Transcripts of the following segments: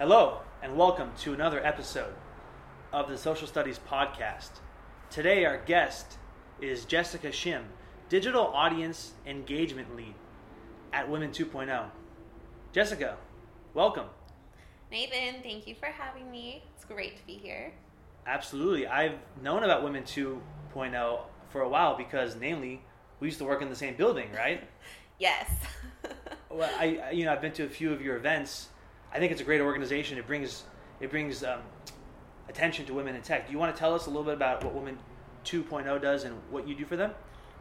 Hello, and welcome to another episode of the Social Studies Podcast. Today, our guest is Jessica Shim, Digital Audience Engagement Lead at Women 2.0. Jessica, welcome. Nathan, thank you for having me. It's great to be here. Absolutely. I've known about Women 2.0 for a while because, namely, we used to work in the same building, right? Yes. well, I, I- you know, I've been to a few of your events. I think it's a great organization. It brings it brings um, attention to women in tech. Do you want to tell us a little bit about what Women 2.0 does and what you do for them?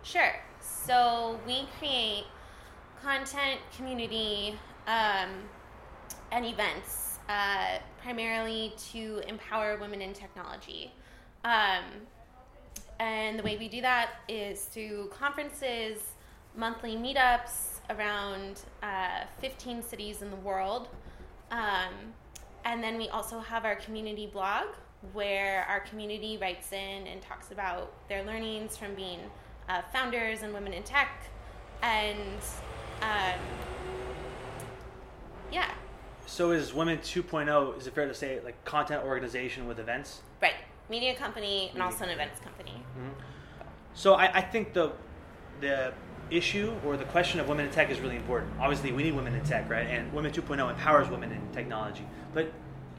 sure. So we create content, community, um, and events uh, primarily to empower women in technology. Um, and the way we do that is through conferences, monthly meetups around uh, 15 cities in the world. Um, and then we also have our community blog where our community writes in and talks about their learnings from being uh, founders and women in tech. And um, yeah, So is Women 2.0, is it fair to say, like content organization with events? right. Media company and Media also an events company. So I, I think the the issue or the question of women in tech is really important. Obviously, we need women in tech, right? And Women 2.0 empowers women in technology. But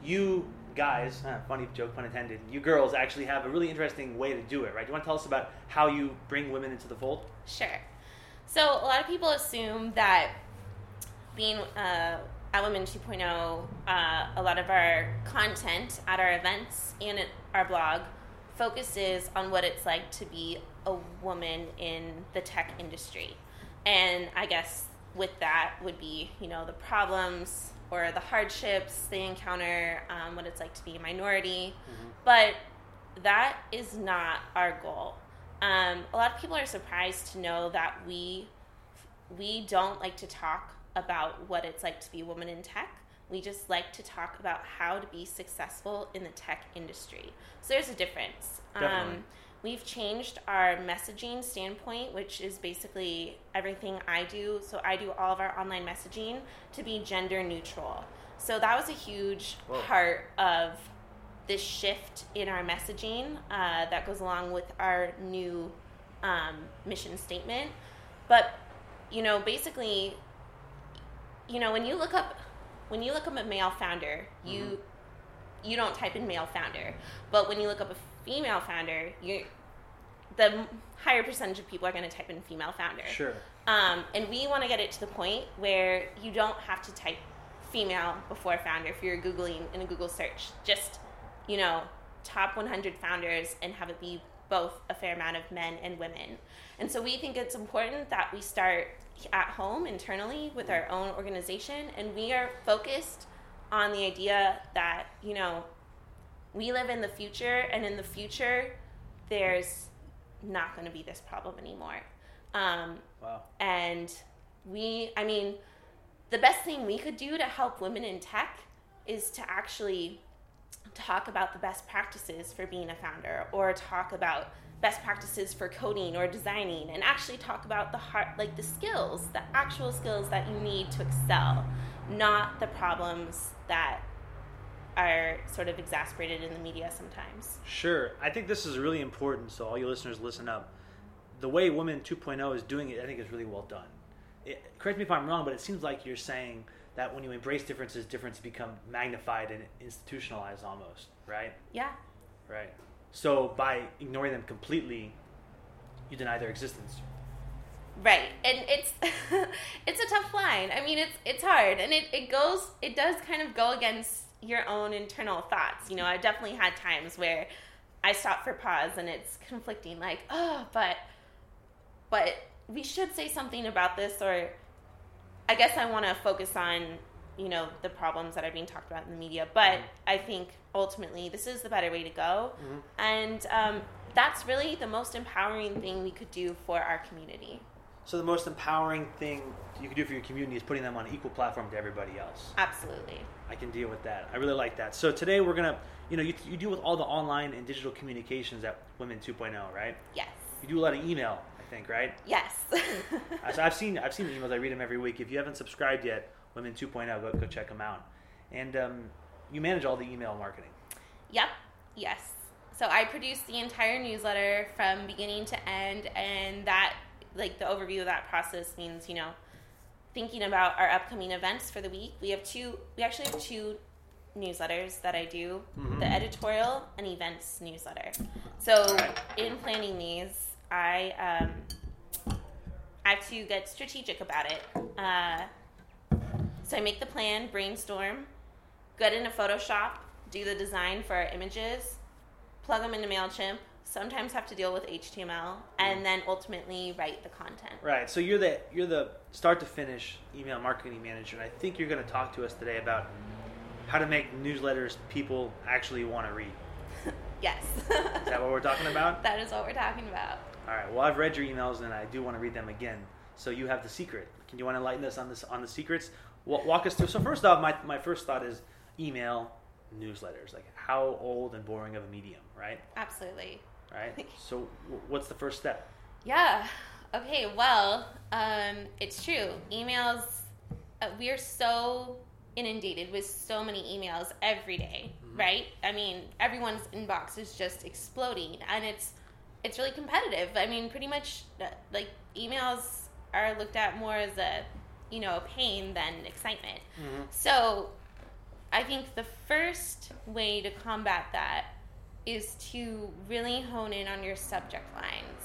you guys, funny joke, pun intended, you girls actually have a really interesting way to do it, right? Do you want to tell us about how you bring women into the fold? Sure. So a lot of people assume that being uh, at Women 2.0, uh, a lot of our content at our events and at our blog focuses on what it's like to be a woman in the tech industry. And I guess with that would be, you know, the problems or the hardships they encounter, um, what it's like to be a minority. But that is not our goal. Um, a lot of people are surprised to know that we we don't like to talk about what it's like to be a woman in tech. We just like to talk about how to be successful in the tech industry. So there's a difference. Definitely. Um, we've changed our messaging standpoint, which is basically everything I do. So I do all of our online messaging to be gender neutral. So that was a huge Whoa. part of this shift in our messaging uh, that goes along with our new um, mission statement. But you know, basically, you know, when you look up when you look up a male founder, you you don't type in male founder, but when you look up a female founder, you the higher percentage of people are going to type in female founder. Sure. Um, and we want to get it to the point where you don't have to type female before founder if you're Googling in a Google search. Just, you know, top 100 founders and have it be both a fair amount of men and women. And so we think it's important that we start at home internally with our own organization and we are focused on the idea that, you know, we live in the future and in the future there's not going to be this problem anymore. Um, Wow. and we, I mean, the best thing we could do to help women in tech is to actually talk about the best practices for being a founder or talk about best practices for coding or designing and actually talk about the heart like the skills the actual skills that you need to excel not the problems that are sort of exasperated in the media sometimes Sure. I think this is really important, so all you listeners listen up. The way Women 2.0 is doing it, I think is really well done. It, correct me if I'm wrong, but it seems like you're saying that when you embrace differences, differences become magnified and institutionalized almost, right? yeah Right. So by ignoring them completely, you deny their existence. Right, and it's it's a tough line. I mean, it's it's hard, and it, it goes it does kind of go against your own internal thoughts. You know, I've definitely had times where I stop for pause, and it's conflicting. Like, oh, but but we should say something about this, or I guess I want to focus on you know the problems that are being talked about in the media. But Mhm. I think ultimately this is the better way to go, Mhm. and um, that's really the most empowering thing we could do for our community. So the most empowering thing you can do for your community is putting them on an equal platform to everybody else. Absolutely. I can deal with that. I really like that. So today we're gonna, you know, you, you deal with all the online and digital communications at Women 2.0, right? Yes. You do a lot of email, I think, right? Yes. So I've seen I've seen the emails. I read them every week. If you haven't subscribed yet, Women 2.0, go go check them out. And um, you manage all the email marketing. Yep. Yes. So I produce the entire newsletter from beginning to end, and that, like, the overview of that process means, you know, thinking about our upcoming events for the week. We have two. We actually have two newsletters that I do: Mhm. the editorial and events newsletter. So in planning these, I um, I have to get strategic about it. Uh, so I make the plan, brainstorm, get into Photoshop, do the design for our images, plug them into Mailchimp. Sometimes have to deal with HTML, and then ultimately write the content. Right. So you're the you're the start to finish email marketing manager, and I think you're going to talk to us today about how to make newsletters people actually want to read. Yes. Is that what we're talking about? that is what we're talking about. All right. Well, I've read your emails, and I do want to read them again. So you have the secret. Can you want to enlighten us on this on the secrets? Wa- Walk us through. So first off, my my first thought is email newsletters. Like how old and boring of a medium, right? Absolutely. Right. So what's the first step? Yeah. Okay. Well, um, it's true. Emails. Uh, we are so inundated with so many emails every day, right? I mean, everyone's inbox is just exploding, and it's it's really competitive. I mean, pretty much uh, like emails are looked at more as a you know a pain than excitement. Mhm. So, I think the first way to combat that is to really hone in on your subject lines.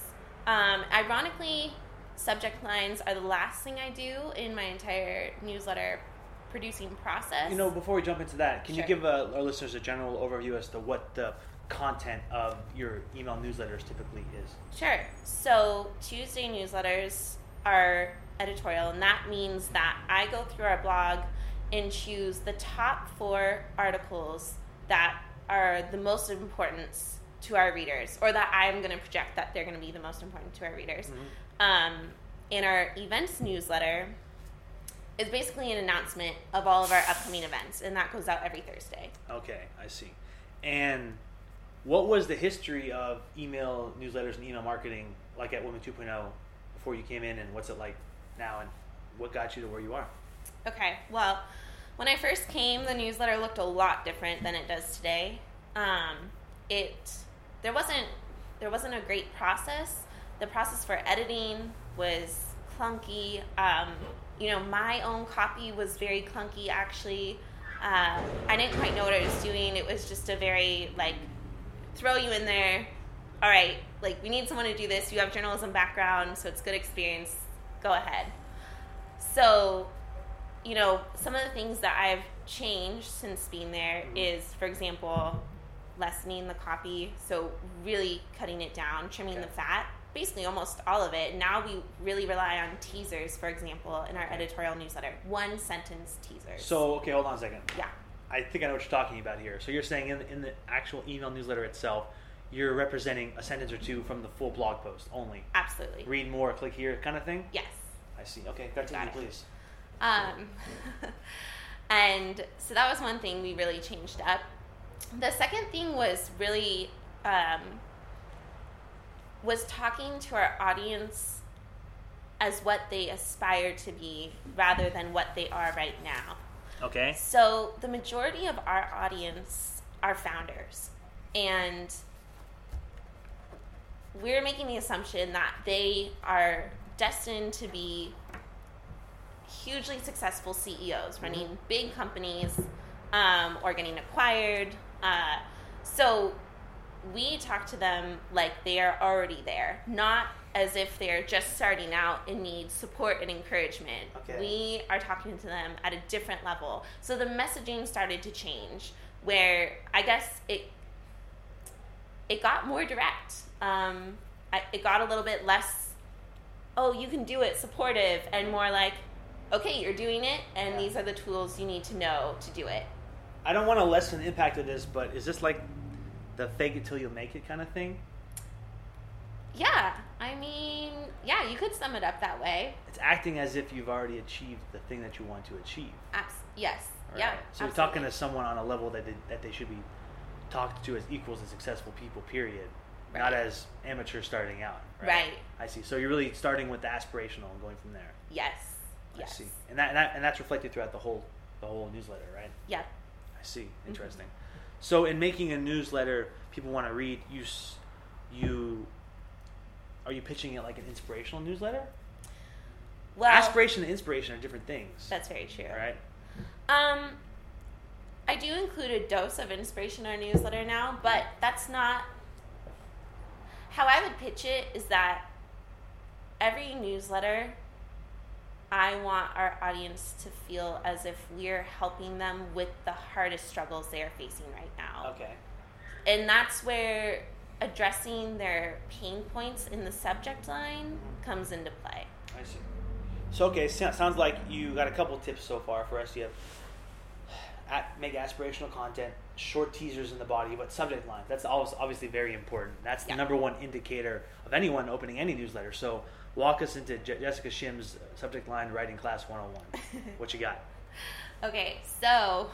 Um, ironically, subject lines are the last thing I do in my entire newsletter producing process. You know, before we jump into that, can you give uh, our listeners a general overview as to what the content of your email newsletters typically is? Sure. So Tuesday newsletters are editorial, and that means that I go through our blog and choose the top four articles that are the most important to our readers, or that I'm going to project that they're going to be the most important to our readers. Um, in our events newsletter is basically an announcement of all of our upcoming events, and that goes out every Thursday. Okay, I see. And what was the history of email newsletters and email marketing like at Women 2.0 before you came in, and what's it like now, and what got you to where you are? Okay, well, when I first came, the newsletter looked a lot different than it does today. Um, it there wasn't there wasn't a great process. The process for editing was clunky. Um, you know, my own copy was very clunky. Actually, uh, I didn't quite know what I was doing. It was just a very like throw you in there. All right, like we need someone to do this. You have journalism background, so it's good experience. Go ahead. So, you know, some of the things that I've changed since being there mm-hmm. is, for example, lessening the copy. So, really cutting it down, trimming Okay. the fat, basically almost all of it. Now we really rely on teasers, for example, in our editorial newsletter. One sentence teasers. So, okay, hold on a second. yeah. I think I know what you're talking about here. So you're saying in, in the actual email newsletter itself, you're representing a sentence or two from the full blog post only. Absolutely. Read more, click here, kind of thing. Yes. I see. Okay, continue, Got it. please. Um, and so that was one thing we really changed up. The second thing was really um, was talking to our audience as what they aspire to be rather than what they are right now. Okay. So the majority of our audience are founders, and we're making the assumption that they are destined to be hugely successful CEOs running big companies um, or getting acquired. Uh, so we talk to them like they are already there, not as if they're just starting out and need support and encouragement. Okay. We are talking to them at a different level. So the messaging started to change where I guess it it got more direct. Um, I, it got a little bit less, oh, you can do it, supportive, and more like, okay, you're doing it, and Yeah. these are the tools you need to know to do it. I don't want to lessen the impact of this, but is this like the fake it till you make it kind of thing? Yeah, I mean, yeah, you could sum it up that way. It's acting as if you've already achieved the thing that you want to achieve. Abs- yes, right? yeah. So you're talking to someone on a level that they, that they should be talked to as equals and successful people. Period. Right. Not as amateurs starting out. Right? Right. I see. So you're really starting with the aspirational and going from there. yes, I see. And that, and that and that's reflected throughout the whole the whole newsletter, right? yeah. I see. Interesting. So, in making a newsletter, people want to read. You, you, are you pitching it like an inspirational newsletter? Well, Aspiration and inspiration are different things. that's very true. all right. Um, I do include a dose of inspiration in our newsletter now, but that's not how I would pitch it. Is that every newsletter, I want our audience to feel as if we're helping them with the hardest struggles they are facing right now, Okay. and that's where addressing their pain points in the subject line comes into play. I see. So okay, so, sounds like you got a couple tips so far for us. You have at, make aspirational content, short teasers in the body, but subject line. That's always obviously very important. That's the Yeah. number one indicator of anyone opening any newsletter. So walk us into Je- Jessica Shim's subject line writing class 101. what you got? Okay, so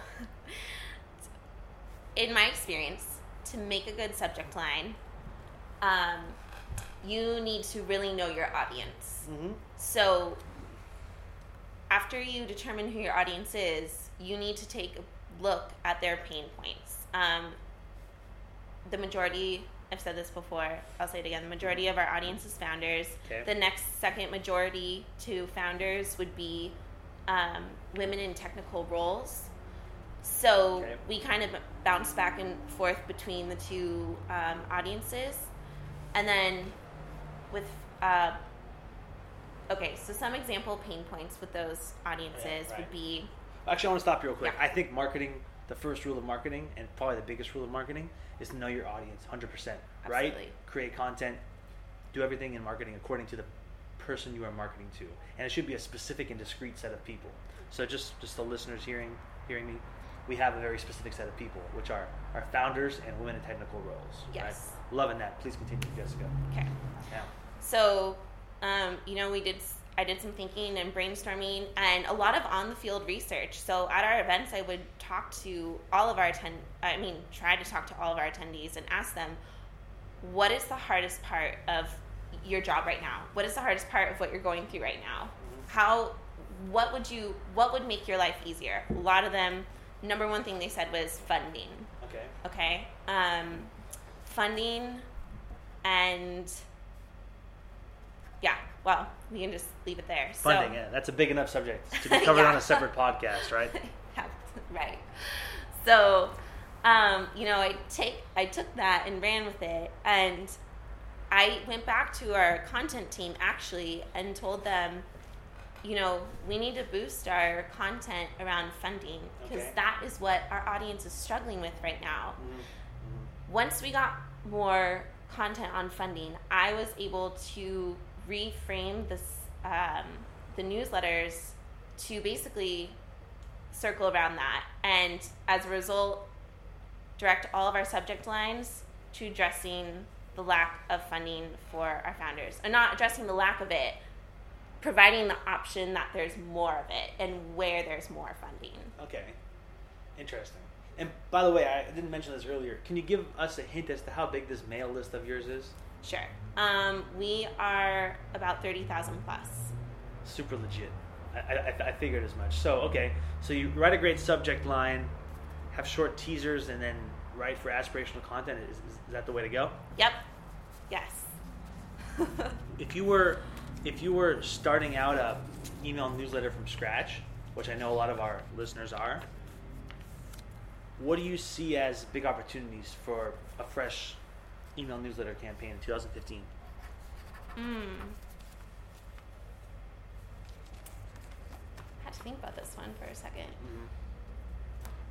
in my experience, to make a good subject line, um, you need to really know your audience. Mm-hmm. So after you determine who your audience is, you need to take a look at their pain points. Um, the majority, I've said this before, I'll say it again, the majority of our audience is founders. Okay. The next second majority to founders would be um, women in technical roles. So Okay. we kind of bounce back and forth between the two um, audiences. And then with uh, okay, so some example pain points with those audiences Yeah, right. would be Actually, I want to stop you real quick. Yeah. I think marketing, the first rule of marketing, and probably the biggest rule of marketing, is to know your audience 100%. Right? Absolutely. Create content, do everything in marketing according to the person you are marketing to. And it should be a specific and discrete set of people. So just just the listeners hearing hearing me, we have a very specific set of people, which are our founders and women in technical roles. Yes. Right? Loving that. Please continue, Jessica. okay. Yeah. So, um, you know, we did. I did some thinking and brainstorming, and a lot of on-the-field research. So, at our events, I would talk to all of our attend. I mean, try to talk to all of our attendees and ask them, what is the hardest part of your job right now? What is the hardest part of what you're going through right now? How? What would you? What would make your life easier? A lot of them. Number one thing they said was funding. Okay. Okay. Um, funding and yeah, well, we can just leave it there. Funding, so, yeah. That's a big enough subject to be covered on a separate podcast, right? Yeah, right. So, um, you know, I take I took that and ran with it, and I went back to our content team actually and told them, you know, we need to boost our content around funding because Okay. that is what our audience is struggling with right now. Mhm. once we got more content on funding, I was able to reframe this um, the newsletters to basically circle around that, and as a result, direct all of our subject lines to addressing the lack of funding for our founders, and not addressing the lack of it, providing the option that there's more of it and where there's more funding. Okay. Interesting. And by the way, I didn't mention this earlier. Can you give us a hint as to how big this mail list of yours is? Sure. Um, we are about 30,000 plus. Super legit. I, I, I figured as much. So, okay. So you write a great subject line, have short teasers, and then write for aspirational content. Is, is, is that the way to go? Yep. Yes. If you were, if you were starting out a email newsletter from scratch, which I know a lot of our listeners are, what do you see as big opportunities for a fresh email newsletter campaign in 2015? mm. I had to think about this one for a 2nd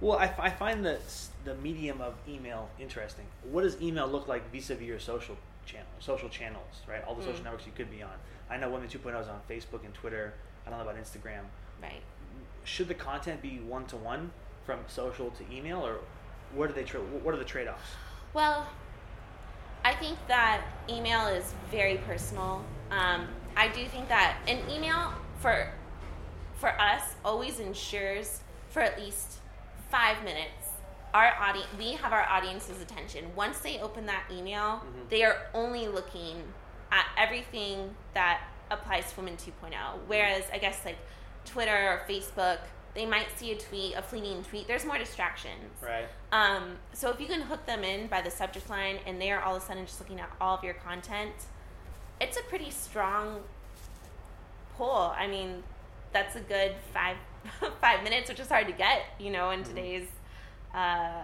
Well, I, f- I find the the medium of email interesting. What does email look like vis-a-vis your social channel, social channels, right? All the social Mm. networks you could be on. I know Women 2.0 is on Facebook and Twitter. I don't know about Instagram. Right. Should the content be one to one from social to email, or where do they tra- what are the trade-offs? Well, I think that email is very personal. Um, I do think that an email for for us always ensures for at least five minutes our audience we have our audience's attention. Once they open that email, Mhm. they are only looking at everything that applies to Women 2.0. Whereas I guess like Twitter or Facebook, they might see a tweet, a fleeting tweet. There's more distractions. Right. Um, so if you can hook them in by the subject line and they are all of a sudden just looking at all of your content, it's a pretty strong pull. I mean, that's a good five five minutes, which is hard to get, you know, in Mhm. today's uh,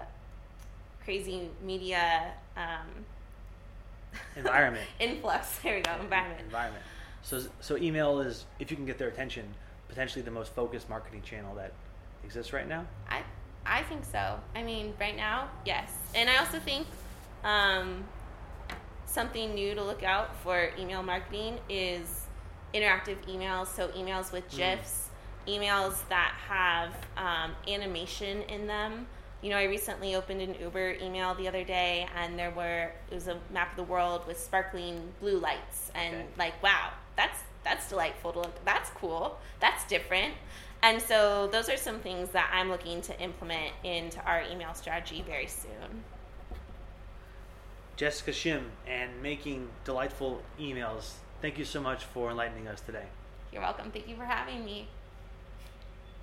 crazy media um, Environment. influx. There we go, environment. Environment. So so email is if you can get their attention, potentially the most focused marketing channel that exists right now. I I think so. I mean, right now, yes. And I also think um, something new to look out for email marketing is interactive emails. So emails with Mm. GIFs, emails that have um, animation in them. You know, I recently opened an Uber email the other day, and there were it was a map of the world with sparkling blue lights, and Okay. like, wow, that's that's delightful to look. That's cool. That's different. And so those are some things that I'm looking to implement into our email strategy very soon. Jessica Shim and making delightful emails. Thank you so much for enlightening us today. You're welcome. Thank you for having me.